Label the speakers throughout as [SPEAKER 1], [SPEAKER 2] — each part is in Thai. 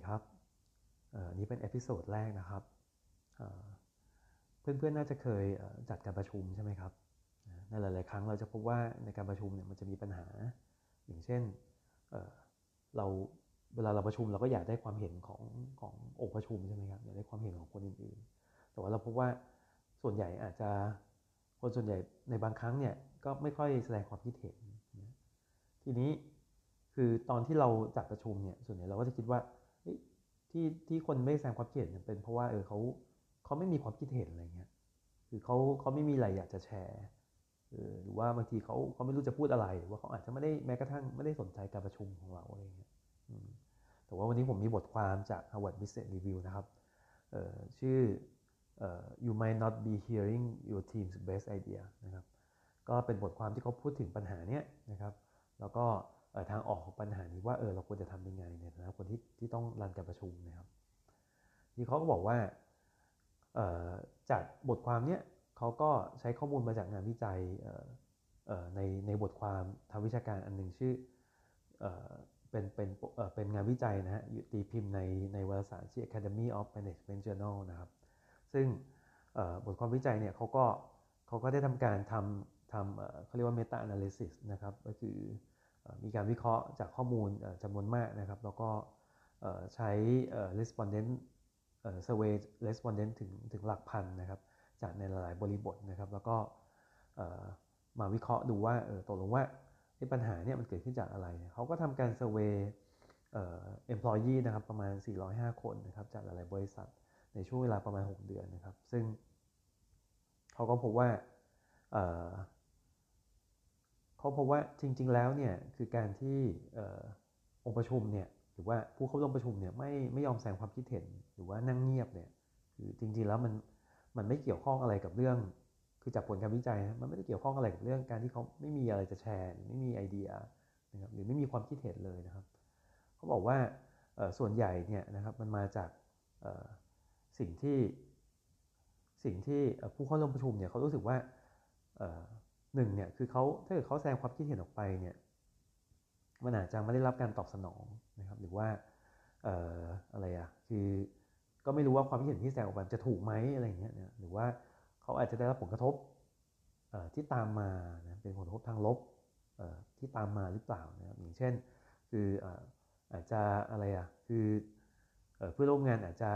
[SPEAKER 1] ดีครับวันนี้เป็น episode แรกนะครับ เพื่อนๆ น่าจะเคยจัดการประชุมใช่ไหมครับ ในหลาย ๆ ครั้งเราจะพบว่าในการประชุมเนี่ยมันจะมีปัญหา อย่างเช่นเราเวลาเราประชุมเราก็อยากได้ความเห็นของขององค์ประชุมใช่ไหมครับอยากได้ความเห็นของคนอื่นๆ แต่ว่าเราพบว่าส่วนใหญ่อาจจะคนส่วนใหญ่ในบางครั้งเนี่ยก็ไม่ค่อยแสดงความคิดเห็น ทีนี้คือตอนที่เราจัดประชุมเนี่ยส่วนใหญ่เราก็จะคิดว่า ที่ที่คนไม่แสดงความคิดเห็นเป็นเพราะว่าเออเขาเขาไม่มีความคิดเห็นอะไรเงี้ยคือเขาเขาไม่มีอะไรอยากจะแชร์หรือว่าบางทีเขาเขาไม่รู้จะพูดอะไรหรือว่าเขาอาจจะไม่ได้แม้กระทั่งไม่ได้สนใจการประชุมของเราอะไรเงี้ยแต่ว่าวันนี้ผมมีบทความจาก Harvard Business Review นะครับชื่อ you might not be hearing your team's best idea นะครับก็เป็นบทความที่เขาพูดถึงปัญหาเนี้ยนะครับ แล้วก็ ทางออกของปัญหานี้ว่าเออเราควรจะทำยังไงเนี่ยนะคนที่ที่ต้องรันการประชุมนะครับที่เขาก็บอกว่าจากบทความเนี้ยเขาก็ใช้ข้อมูลมาจากงานวิจัยในในบทความทางวิชาการอันหนึ่งชื่อเป็นเป็นเป็นงานวิจัยนะฮะตีพิมพ์ในในวารสารชื่อ Academy of Management Journal นะครับ ซึ่งบทความวิจัยเนี่ยเขาก็เขาก็ได้ทำการทำทำเขาเรียกว่า meta analysis นะครับก็คือ มีการวิเคราะห์จากข้อมูลจำนวนมากนะครับ แล้วก็ใช้ respondent survey respondent ถึงถึงหลักพันนะครับ จากในหลายๆบริบทนะครับ แล้วก็มาวิเคราะห์ดูว่าตกลงว่าปัญหาเนี่ยมันเกิดขึ้นจากอะไร เขาก็ทำการเซอร์เวยเอ่อ employee นะครับประมาณ 405 คนนะครับจากหลายๆบริษัทในช่วงเวลาประมาณ 6 เดือนนะครับ ซึ่งเขาก็พบว่า เขาพบว่าจริง ๆ แล้วเนี่ยคือการที่องค์ประชุมเนี่ยหรือว่าผู้เข้าร่วมประชุมเนี่ยไม่ไม่ยอมแสดงความคิดเห็นหรือว่านั่งเงียบเนี่ยคือจริง ๆ แล้วมันมันไม่เกี่ยวข้องอะไรกับเรื่อง คือจากผลการวิจัยนะมันไม่ได้เกี่ยวข้องอะไรกับเรื่องการที่เขาไม่มีอะไรจะแชร์ ไม่มีไอเดียนะครับหรือไม่มีความคิดเห็นเลยนะครับเขาบอกว่าส่วนใหญ่เนี่ยนะครับมันมาจากสิ่งที่สิ่งที่ผู้เข้าร่วมประชุมเนี่ยเขารู้สึกว่า หนึ่งเนี่ยคือเขาถ้าเกิดเขาแสดงความคิดเห็นออกไปเนี่ยมันอาจจะไม่ได้รับการตอบสนองนะครับ หรือว่าอะไรอะคือก็ไม่รู้ว่าความคิดเห็นที่แสดงออกไปจะถูกไหมอะไรเงี้ยหรือว่าเขาอาจจะได้รับผลกระทบที่ตามมานะเป็นผลกระทบทางลบที่ตามมาหรือเปล่านะครับอย่างเช่น คืออาจจะอะไรอะคือเพื่อนร่วมงานอาจจะ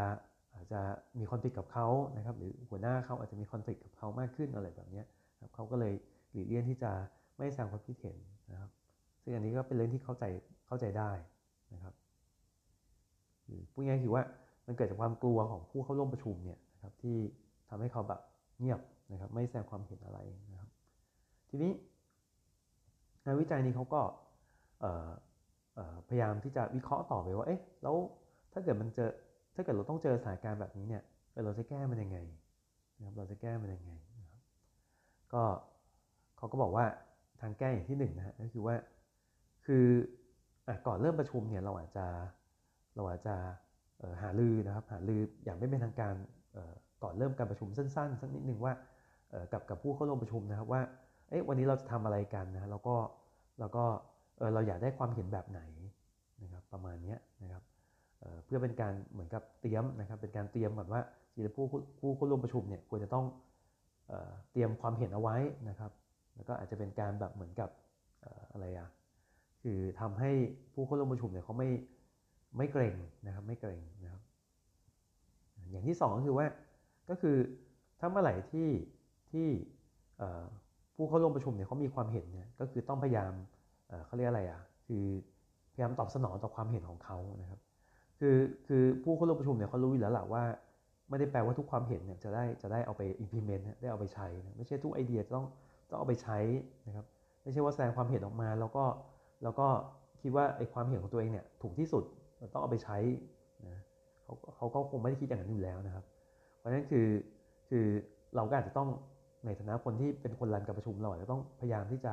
[SPEAKER 1] อาจจะมีคอนฟ lict กับเขานะครับ หรือหัวหน้าเขาอาจจะมีคอนฟ lict กับเขามากขึ้นอะไรแบบนี้ครับเขาก็เลย หลีกเลี่ยงที่จะไม่แสดงความคิดเห็นนะครับ ซึ่งอันนี้ก็เป็นเรื่องที่เข้าใจเข้าใจได้นะครับพูดง่ายคือว่ามันเกิดจากความกลัวของผู้เข้าร่วมประชุมเนี่ยนะครับที่ทำให้เขาแบบเงียบนะครับไม่แสดงความเห็นอะไรนะครับ ทีนี้งานวิจัยนี้เขาก็พยายามที่จะวิเคราะห์ต่อไปว่าเอ๊ะแล้วถ้าเกิดมันเจอถ้าเกิดเราต้องเจอสถานการณ์แบบนี้เนี่ยเราจะแก้มันยังไงนะครับเราจะแก้มันยังไงนะครับก็ เขาก็บอกว่าทางแก้อย่างที่หนึ่งนะฮะก็คือว่าคือก่อนเริ่มประชุมเนี่ยเราอาจจะเราอาจจะหาลือนะครับหาลืออย่างไม่เป็นทางการก่อนเริ่มการประชุมสั้นๆสักนิดหนึ่งว่ากับกับผู้เข้าร่วมประชุมนะครับว่าเอ๊ะวันนี้เราจะทำอะไรกันนะแล้วก็แล้วก็เราอยากได้ความเห็นแบบไหนนะครับประมาณนี้นะครับเพื่อเป็นการเหมือนกับเตรียมนะครับเป็นการเตรียมก่อนว่าทีละผู้ผู้เข้าร่วมประชุมเนี่ยควรจะต้องเตรียมความเห็นเอาไว้นะครับ แล้วก็อาจจะเป็นการแบบเหมือนกับอะไรอะคือทำให้ผู้เข้าร่วมประชุมเนี่ยเขาไม่ไม่เกรงนะครับไม่เกรงนะครับ อย่างที่2ก็คือว่าก็คือถ้าเมื่อไหร่ที่ที่ผู้เข้าร่วมประชุมเนี่ยเขามีความเห็นเนี่ยก็คือต้องพยายามเขาเรียกอะไรอะคือพยายามตอบสนองต่อความเห็นของเขานะครับ คือคือผู้เข้าร่วมประชุมเนี่ยเขารู้อยู่แล้วแหละว่าไม่ได้แปลว่าทุกความเห็นเนี่ยจะได้จะได้เอาไป implement ได้เอาไปใช้นะไม่ใช่ทุกไอเดียต้อง ต้องเอาไปใช้นะครับไม่ใช่ว่าแสดงความเห็นออกมา แล้วก็แล้วก็คิดว่าไอ้ความเห็นของตัวเองเนี่ยถูกที่สุดต้องเอาไปใช้นะเขาเขาก็คงไม่ได้คิดอย่างนั้นอยู่แล้วนะครับ เพราะฉะนั้นคือคือเราก็อาจจะต้องในฐานะคนที่เป็นคนรันการประชุมเราอาจจะต้องพยายามที่จะ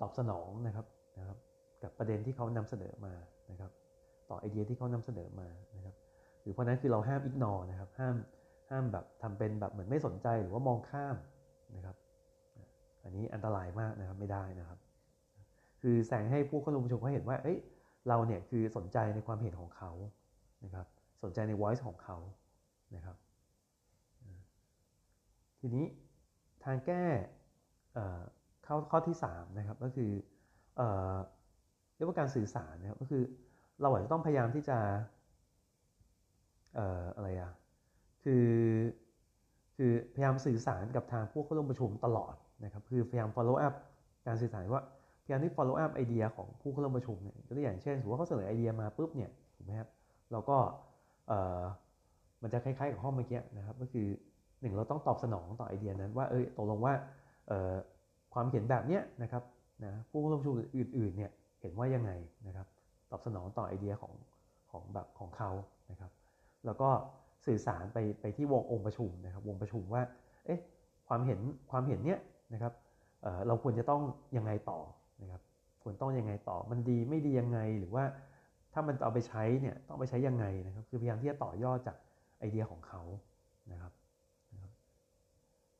[SPEAKER 1] ตอบสนองนะครับนะครับกับประเด็นที่เขานำเสนอมานะครับ ต่อไอเดียที่เขานำเสนอมานะครับ หรือเพราะนั้นคือเราห้ามอิกนอนะครับห้ามห้ามแบบทำเป็นแบบเหมือนไม่สนใจหรือว่ามองข้ามนะครับ อันนี้อันตรายมากนะครับไม่ได้นะครับ คือแสงให้ผู้เข้าร่วมประชุมเขาเห็นว่า เอ้ยเราเนี่ยคือสนใจในความเห็นของเขานะครับ สนใจใน voice ของเขานะครับ ทีนี้ทางแก้ข้อข้อที่3นะครับก็คือเรียกว่าการสื่อสารนะครับก็คือเราอาจจะต้องพยายามที่จะอะไรอะคือคือพยายามสื่อสารกับทางผู้เข้าร่วมประชุมตลอด นะครับคือพยายาม follow up การสื่อสารว่าพยายามที่ follow up ไอเดียของผู้เข้าร่วมประชุมเนี่ยตัวอย่างเช่นสมมติว่าเขาเสนอไอเดียมาปุ๊บเนี่ยถูกไหมครับเราก็มันจะคล้ายๆกับห้องเมื่อกี้นะครับก็คือหนึ่งเราต้องตอบสนองต่อไอเดียนั้นว่าเออตกลงว่าความเห็นแบบเนี้ยนะครับนะผู้ร่วมประชุมอื่นๆเนี่ยเห็นว่ายังไงนะครับตอบสนองต่อไอเดียของของแบบของเขานะครับ แล้วก็สื่อสารไปไปที่วงองค์ประชุมนะครับ วงประชุมว่าเอ๊ะความเห็นความเห็นเนี้ย นะครับเเราควรจะต้องยังไงต่อนะครับควรต้องยังไงต่อ มันดีไม่ดียังไงหรือว่าถ้ามันเอาไปใช้เนี่ยต้องไปใช้ยังไงนะครับ คือพยายามที่จะต่อยอดจากไอเดียของเขานะครับ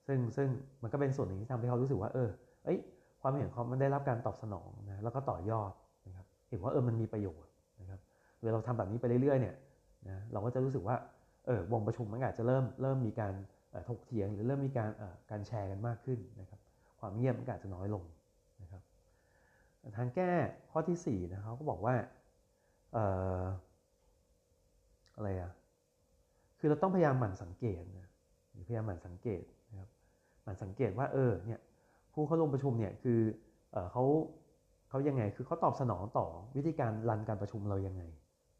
[SPEAKER 1] ซึ่งซึ่งมันก็เป็นส่วนหนึ่งที่ทำให้เขารู้สึกว่าเออเอ้ยความเห็นเขามันได้รับการตอบสนองนะแล้วก็ต่อยอดนะครับเห็นว่าเออมันมีประโยชน์นะครับเวลาเราทำแบบนี้ไปเรื่อยๆเนี่ยนะเราก็จะรู้สึกว่าเออวงประชุมมันอาจจะเริ่มเริ่มมีการ ถกเถียงหรือเริ่มมีการการแชร์กันมากขึ้นนะครับ ความเงียบมันอาจจะน้อยลงนะครับ ทางแก้ข้อที่4นะเขาก็บอกว่าอะไรอะคือเราต้องพยายามหมั่นสังเกตนะหรือพยายามหมั่นสังเกตนะครับหมั่นสังเกตว่าเออเนี่ยผู้เข้าร่วมประชุมเนี่ยคือเขาเขายังไงคือเขาตอบสนองต่อวิธีการรันการประชุมเรายังไง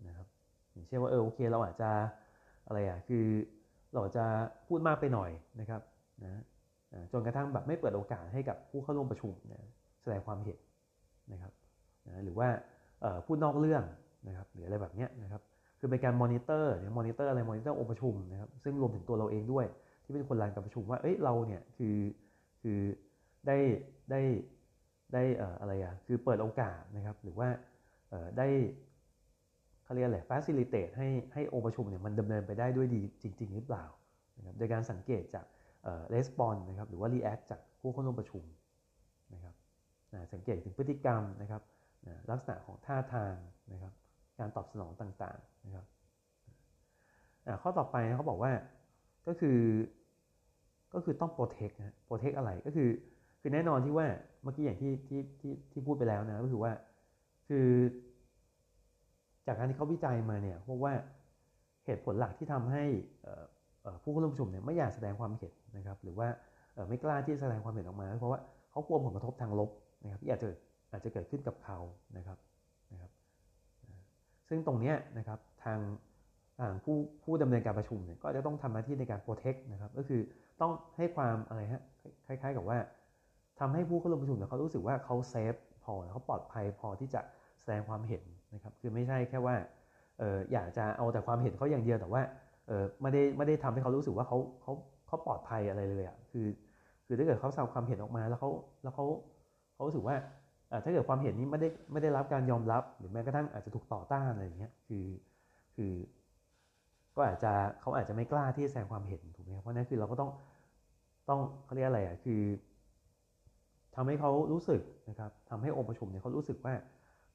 [SPEAKER 1] นะครับอย่างเช่นว่าเออโอเคเราอาจจะอะไรอะคือ เราจะพูดมากไปหน่อยนะครับนะจนกระทั่งแบบไม่เปิดโอกาสให้กับผู้เข้าร่วมประชุมนะแสดงความเห็นนะครับนะหรือว่าพูดนอกเรื่องนะครับหรืออะไรแบบนี้นะครับคือเป็นการมอนิเตอร์เนี่ยมอนิเตอร์อะไรมอนิเตอร์องค์ประชุมนะครับซึ่งรวมถึงตัวเราเองด้วย ที่เป็นคน run การประชุมว่าเอ้ยเราเนี่ยคือคือได้ได้ได้อะไรอะคือเปิดโอกาสนะครับหรือว่าได้ เขาเรียกอะไร facilitate ให้ให้องค์ประชุมเนี่ยมันดำเนินไปได้ด้วยดีจริง ๆ หรือเปล่านะครับโดยการสังเกตจาก response นะครับหรือว่า react จากผู้เข้าร่วมประชุมนะครับสังเกตถึงพฤติกรรมนะครับลักษณะของท่าทางนะครับการตอบสนองต่างๆนะครับข้อต่อไปเขาบอกว่าก็คือก็คือต้อง protect นะ protect อะไรก็คือคือแน่นอนที่ว่าเมื่อกี้อย่างที่ที่ที่ที่พูดไปแล้วนะก็คือว่า คือ จากการที่เขาวิจัยมาเนี่ยพบว่าเหตุผลหลักที่ทำให้ผู้เข้าร่วมประชุมเนี่ยไม่อยากแสดงความเห็นนะครับหรือว่าไม่กล้าที่จะแสดงความเห็นออกมา เพราะว่าเขากลัวผลกระทบทางลบนะครับที่อาจจะอาจจะเกิดขึ้นกับเขานะครับนะครับ ซึ่งตรงนี้นะครับทางทางผู้ผู้ดำเนินการประชุมเนี่ยก็จะต้องทำหน้าที่ในการโปรเทคนะครับก็คือต้องให้ความอะไรฮะคล้าย ๆ กับว่าทำให้ผู้เข้าร่วมประชุมเนี่ยเขารู้สึกว่าเขาเซฟพอเขาปลอดภัยพอที่จะแสดงความเห็น นะครับคือไม่ใช่แค่ว่าเอออยากจะเอาแต่ความเห็นเขาอย่างเดียวแต่ว่าเออไม่ได้ไม่ได้ทำให้เขารู้สึกว่าเขาเขาเขาปลอดภัยอะไรเลยอะคือคือถ้าเกิดเขาแสดงความเห็นออกมาแล้วเขาแล้วเขาเขารู้สึกว่าถ้าเกิดความเห็นนี้ไม่ได้ไม่ได้รับการยอมรับหรือแม้กระทั่งอาจจะถูกต่อต้านอะไรอย่างเงี้ยคือคือก็อาจจะเขาอาจจะไม่กล้าที่จะแสดงความเห็นถูกไหมเพราะนั้นคือเราก็ต้องต้องเขาเรียกอะไรอะคือทำให้เขารู้สึกนะครับทำให้องค์ประชุมเนี่ยเขารู้สึกว่า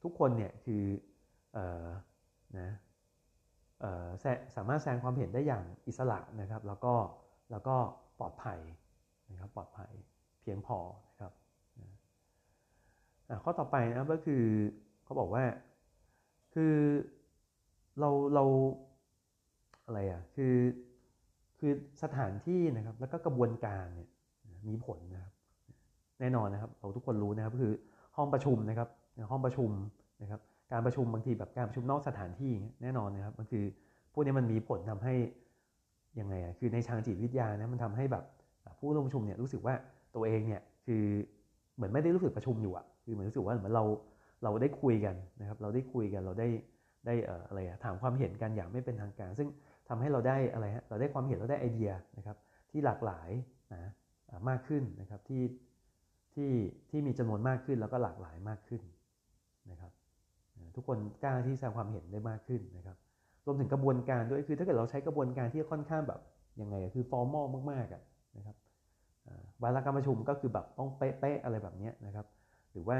[SPEAKER 1] ทุกคนเนี่ยคือ นะสามารถแสดงความเห็นได้อย่างอิสระนะครับ แล้วก็แล้วก็ปลอดภัยนะครับปลอดภัยเพียงพอนะครับข้อต่อไปนะครับก็คือเขาบอกว่าคือเราเราอะไรอะคือคือสถานที่นะครับแล้วก็กระบวนการเนี่ยมีผลนะครับแน่นอนนะครับเราทุกคนรู้นะครับก็คือห้องประชุมนะครับห้องประชุมนะครับ การประชุมบางทีแบบการประชุมนอกสถานที่แน่นอนนะครับมันคือพวกนี้มันมีผลทำให้ยังไงอะคือในทางจิตวิทยานะมันทำให้แบบผู้ร่วมประชุมเนี่ยรู้สึกว่าตัวเองเนี่ยคือเหมือนไม่ได้รู้สึกประชุมอยู่อะคือเหมือนรู้สึกว่าเหมือนเราเราได้คุยกันนะครับ เราได้คุยกันเราได้ได้อะไรอะถามความเห็นกันอย่างไม่เป็นทางการ ซึ่งทำให้เราได้อะไรฮะเราได้ความเห็นเราได้ไอเดียนะครับ ที่หลากหลายนะมากขึ้นนะครับที่ที่ที่มีจำนวนมากขึ้นแล้วก็หลากหลายมากขึ้นนะครับ ทุกคนกล้าที่แสดงความเห็นได้มากขึ้นนะครับ รวมถึงกระบวนการด้วยคือถ้าเกิดเราใช้กระบวนการที่ค่อนข้างแบบยังไงคือฟอร์มอลมากๆนะครับวาระการประชุมก็คือแบบต้องเป๊ะๆอะไรแบบนี้นะครับ หรือว่า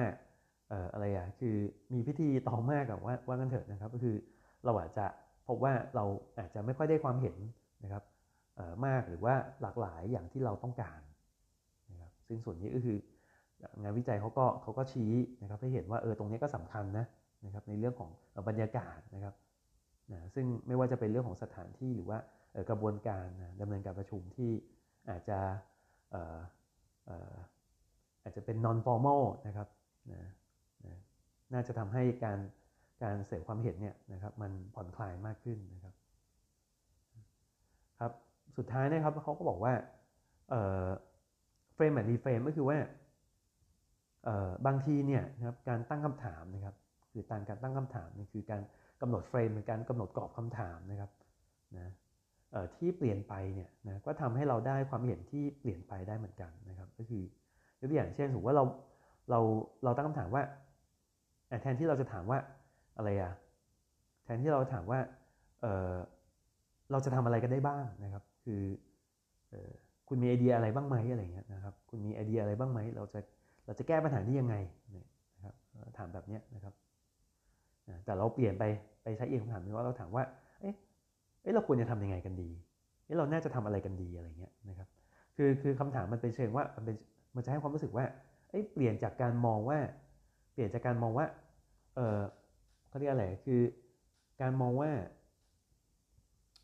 [SPEAKER 1] อะไรอะคือมีพิธีต่อมากกับว่าว่ากันเถิดนะครับ ก็คือเราอาจจะพบว่าเราอาจจะไม่ค่อยได้ความเห็นนะครับมากหรือว่าหลากหลายอย่างที่เราต้องการนะครับซึ่งส่วนนี้ก็คืองานวิจัยเขาก็เขาก็ชี้นะครับให้เห็นว่าเออตรงนี้ก็สำคัญนะ นะครับในเรื่องของบรรยากาศนะครับนะซึ่งไม่ว่าจะเป็นเรื่องของสถานที่หรือว่ากระบวนการดำเนินการประชุมที่อาจจะอาจจะเป็น non formal นะครับนะนะน่าจะทำให้การการเสพความเห็นเนี่ยนะครับมันผ่อนคลายมากขึ้นนะครับครับสุดท้ายนะครับเขาก็บอกว่า frame and reframe ก็คือว่าบางทีเนี่ยนะครับการตั้งคำถามนะครับ คือการการตั้งคำถามนี่คือการกำหนด frame เป็นการกำหนดกรอบคำถามนะครับนะที่เปลี่ยนไปเนี่ยนะก็ทำให้เราได้ความเห็นที่เปลี่ยนไปได้เหมือนกันนะครับ ก็คือยกตัวอย่างเช่นสมมติว่าเราเราเราตั้งคำถามว่าแทนที่เราจะถามว่าอะไรอะแทนที่เราถามว่าเออเราจะทำอะไรกันได้บ้างนะครับ คืออคุณมีไอเดียอะไรบ้างไหมอะไรเงี้ยนะครับ คุณมีไอเดียอะไรบ้างไหมเราจะเราจะแก้ปัญหานี้ยังไงนะครับถามแบบนี้นะครับ แต่เราเปลี่ยนไปไปใช้อีกคำถามนึงว่าเราถามว่า เอ๊ะเอ๊ะเราควรจะทำยังไงกันดี เอ๊ะเราน่าจะทำอะไรกันดีอะไรเงี้ยนะครับ คือคือคำถามมันเป็นเชิงว่ามันเป็นมันจะให้ความรู้สึกว่า เอ๊ะเปลี่ยนจากการมองว่า เปลี่ยนจากการมองว่า เออเขาเรียกอะไร คือการมองว่า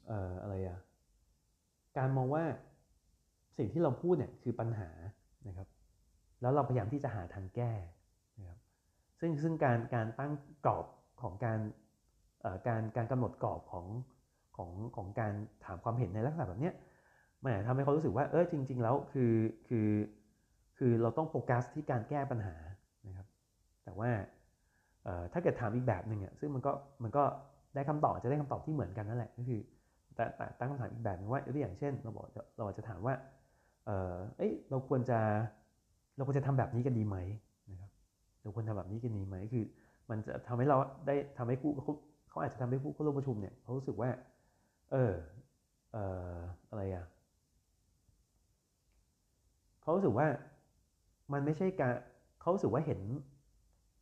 [SPEAKER 1] เอ่ออะไรอะการมองว่าสิ่งที่เราพูดเนี่ยคือปัญหานะครับ แล้วเราพยายามที่จะหาทางแก้นะครับ ซึ่งซึ่งการการตั้งกรอบ ของการการการกำหนดกรอบของของของการถามความเห็นในลักษณะแบบนี้มันทำให้เขารู้สึกว่าเออจริง ๆ แล้วคือคือคือเราต้องโฟกัสที่การแก้ปัญหานะครับ แต่ว่าถ้าเกิดถามอีกแบบหนึ่งอะซึ่งมันก็มันก็ได้คำตอบจะได้คำตอบที่เหมือนกันนั่นแหละก็คือแต่แต่ตั้งคำถามอีกแบบนึงว่าตัวอย่างเช่น เราบอกเราจะถามว่าเออเอ้ยเราควรจะเราควรจะทำแบบนี้กันดีไหมนะครับเราควรทำแบบนี้กันดีไหมคือ มันจะทำให้เราได้ทำให้ผู้เขาเขาอาจจะทำให้ผู้เข้าร่วมประชุมเนี่ยเขารู้สึกว่า เออเอออะไรอะเขารู้สึกว่ามันไม่ใช่การเขารู้สึกว่าเห็น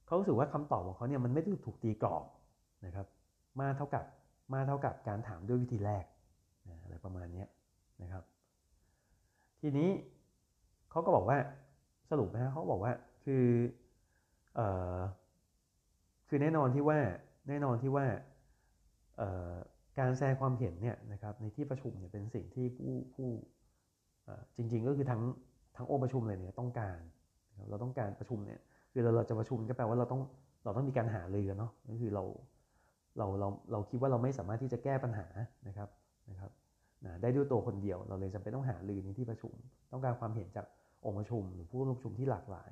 [SPEAKER 1] เขารู้สึกว่าคำตอบของเขาเนี่ยมันไม่ถูกตีกรอบนะครับมาเท่ากับมาเท่ากับการถามด้วยวิธีแรกอะไรประมาณนี้นะครับ ทีนี้เขาก็บอกว่าสรุปนะเขาบอกว่าคือเออ คือแน่นอนที่ว่าแน่นอนที่ว่าการแสดงความเห็นเนี่ยนะครับในที่ประชุมเนี่ยเป็นสิ่งที่ผู้ผู้จริง ๆ ก็คือทั้งทั้งองค์ประชุมเลยเนี่ยต้องการ เราต้องการประชุมเนี่ยคือเราเราจะประชุมก็แปลว่าเราต้องเราต้องมีการหารือเนาะก็คือเราเราเราเราคิดว่าเราไม่สามารถที่จะแก้ปัญหานะครับนะครับนะได้ด้วยตัวคนเดียว เราเลยจำเป็นต้องหารือในที่ประชุม ต้องการความเห็นจากองค์ประชุม หรือผู้ร่วมประชุมที่หลากหลาย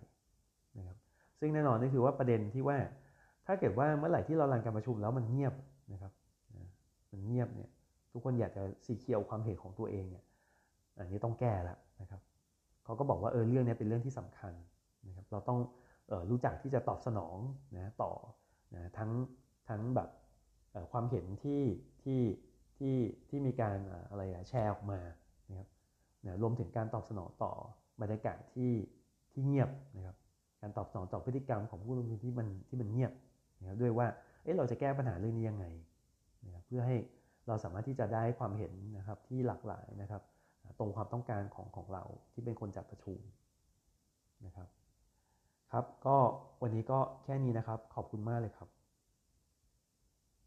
[SPEAKER 1] นะครับซึ่งแน่นอนนี่คือว่าประเด็นที่ว่า ถ้าเกิดว่าเมื่อไหร่ที่เราลังการประชุมแล้วมันเงียบนะครับมันเงียบเนี่ยทุกคนอยากจะสีเขียวความเห็นของตัวเองเนี่ยอันนี้ต้องแก้แล้วนะครับเขาก็บอกว่าเออเรื่องนี้เป็นเรื่องที่สำคัญนะครับเราต้องรู้จักที่จะตอบสนองนะต่อนะทั้งทั้งแบบความเห็นที่ที่ที่ที่มีการอะไรแชร์ออกมานะครับนะรวมถึงการตอบสนองต่อบรรยากาศที่ที่เงียบนะครับการตอบสนองต่อพฤติกรรมของผู้ลงทุนที่มันที่มันเงียบ นะครับด้วยว่าเอ๊ะเราจะแก้ปัญหาเรื่องนี้ยังไงนะครับเพื่อให้เราสามารถที่จะได้ความเห็นนะครับที่หลากหลายนะครับ ตรงความต้องการของของเราที่เป็นคนจัดประชุมนะครับ ครับก็วันนี้ก็แค่นี้นะครับขอบคุณมากเลยครับ